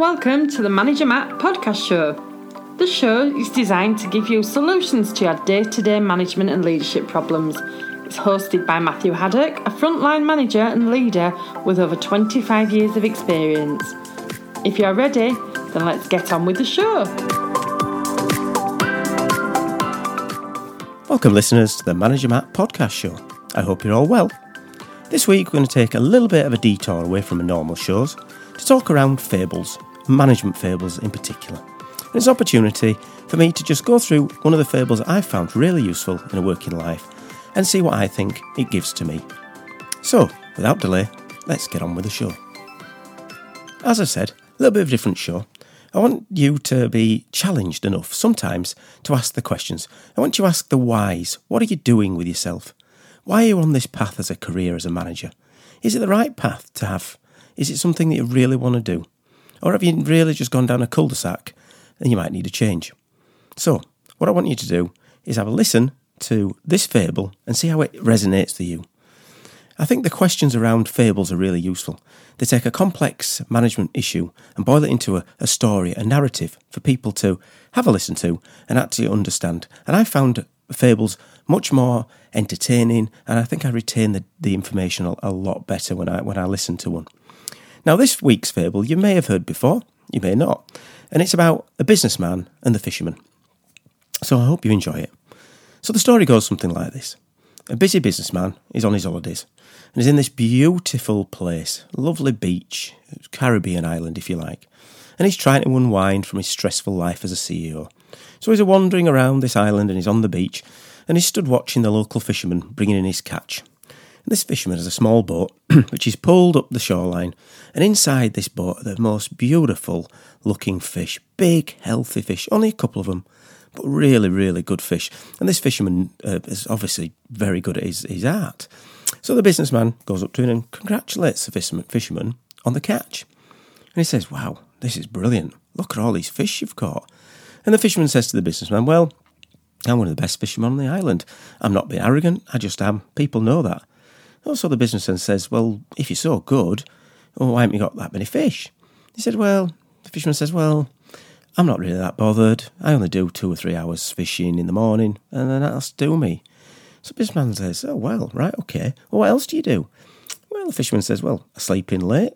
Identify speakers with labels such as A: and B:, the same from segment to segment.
A: Welcome to the Manager Matt podcast show. The show is designed to give you solutions to your day to day management and leadership problems. It's hosted by Matthew Haddock, a frontline manager and leader with over 25 years of experience. If you're ready, then let's get on with the show.
B: Welcome, listeners, to the Manager Matt podcast show. I hope you're all well. This week, we're going to take a little bit of a detour away from the normal shows to talk around fables, management fables in particular. It's an opportunity for me to just go through one of the fables I've found really useful in a working life and see what I think it gives to me. So, without delay, let's get on with the show. As I said, a little bit of a different show. I want you to be challenged enough sometimes to ask the questions. I want you to ask the whys. What are you doing with yourself? Why are you on this path as a career as a manager? Is it the right path to have? Is it something that you really want to do? Or have you really just gone down a cul de sac and you might need a change? So, what I want you to do is have a listen to this fable and see how it resonates to you. I think the questions around fables are really useful. They take a complex management issue and boil it into a, a, story, a narrative for people to have a listen to and actually understand. And I found fables much more entertaining, and I think I retain the, the information a, a lot better when I when I listen to one. Now, this week's fable you may have heard before, you may not, and it's about a businessman and the fisherman. So I hope you enjoy it. So the story goes something like this A busy businessman is on his holidays and is in this beautiful place, lovely beach, Caribbean island, if you like, and he's trying to unwind from his stressful life as a CEO. So he's wandering around this island and he's on the beach and he stood watching the local fisherman bringing in his catch. This fisherman has a small boat which is pulled up the shoreline, and inside this boat are the most beautiful looking fish, big, healthy fish, only a couple of them, but really, really good fish. And this fisherman uh, is obviously very good at his, his art. So the businessman goes up to him and congratulates the fisherman on the catch. And he says, Wow, this is brilliant. Look at all these fish you've caught. And the fisherman says to the businessman, Well, I'm one of the best fishermen on the island. I'm not being arrogant, I just am. People know that. Also, the businessman says, Well, if you're so good, well, why haven't you got that many fish? He said, Well, the fisherman says, Well, I'm not really that bothered. I only do two or three hours fishing in the morning, and then that'll do me. So the businessman says, Oh, well, right, okay. Well, what else do you do? Well, the fisherman says, Well, I sleep in late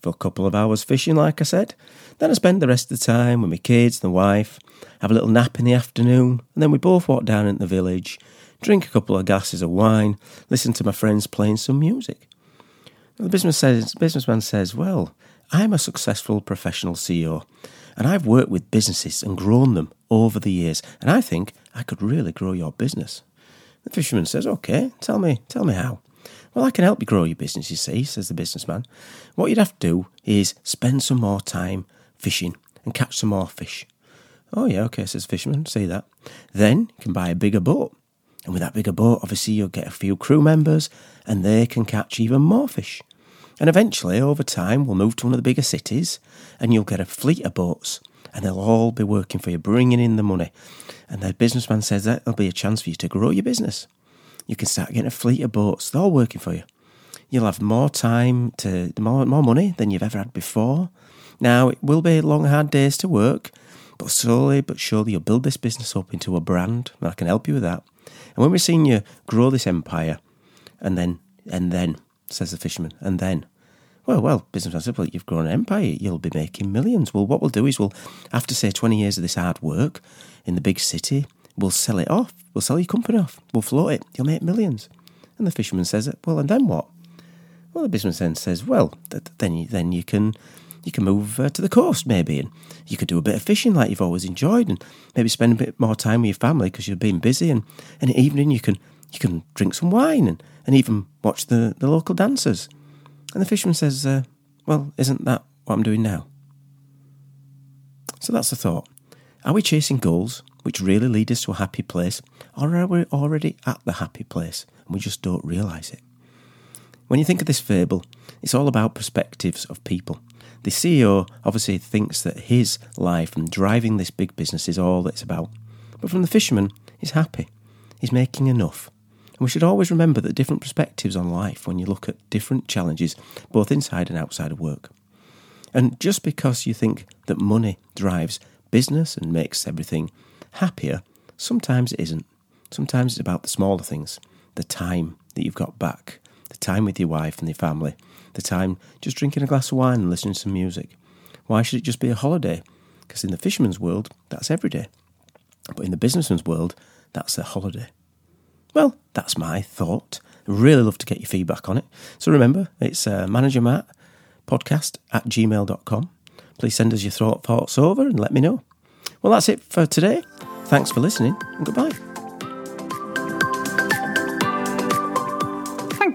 B: for a couple of hours fishing, like I said. Then I spend the rest of the time with my kids and the wife, have a little nap in the afternoon, and then we both walk down into the village, drink a couple of glasses of wine, listen to my friends playing some music. The says, businessman says, Well, I'm a successful professional CEO, and I've worked with businesses and grown them over the years, and I think I could really grow your business. The fisherman says, Okay, tell me, tell me how. Well, I can help you grow your business, you see, says the businessman. What you'd have to do is spend some more time fishing and catch some more fish. Oh, yeah, okay, says the fisherman, see that. Then you can buy a bigger boat. And with that bigger boat, obviously, you'll get a few crew members and they can catch even more fish. And eventually, over time, we'll move to one of the bigger cities and you'll get a fleet of boats and they'll all be working for you, bringing in the money. And the businessman says that there'll be a chance for you to grow your business you can start getting a fleet of boats. They're all working for you. You'll have more time to more more money than you've ever had before. Now it will be long, hard days to work, but slowly but surely you'll build this business up into a brand, and I can help you with that. And when we're seeing you grow this empire, and then and then says the fisherman, and then well, well, businessman said, well, you've grown an empire, you'll be making millions. Well, what we'll do is we'll, after say 20 years of this hard work in the big city, we'll sell it off. We'll sell your company off. We'll float it. You'll make millions. And the fisherman says, well, and then what? Well, the businessman says, well, th- then you, then you can you can move uh, to the coast maybe, and you could do a bit of fishing like you've always enjoyed, and maybe spend a bit more time with your family because you've been busy. And in the evening, you can you can drink some wine and, and even watch the, the local dancers. And the fisherman says, uh, well, isn't that what I'm doing now? So that's the thought. Are we chasing goals which really lead us to a happy place, or are we already at the happy place and we just don't realise it? When you think of this fable, it's all about perspectives of people. The CEO obviously thinks that his life and driving this big business is all it's about. But from the fisherman, he's happy. He's making enough. And we should always remember that different perspectives on life when you look at different challenges, both inside and outside of work. And just because you think that money drives business and makes everything happier, sometimes it isn't. Sometimes it's about the smaller things the time that you've got back, the time with your wife and your family, the time just drinking a glass of wine and listening to some music. Why should it just be a holiday? Because in the fisherman's world, that's every day. But in the businessman's world, that's a holiday. Well, that's my thought. Really love to get your feedback on it. So remember, it's uh, Manager Matt podcast at gmail.com. Please send us your thought, thoughts over and let me know. Well, that's it for today. Thanks for listening and goodbye.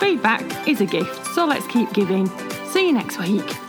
A: Feedback is a gift, so let's keep giving. See you next week.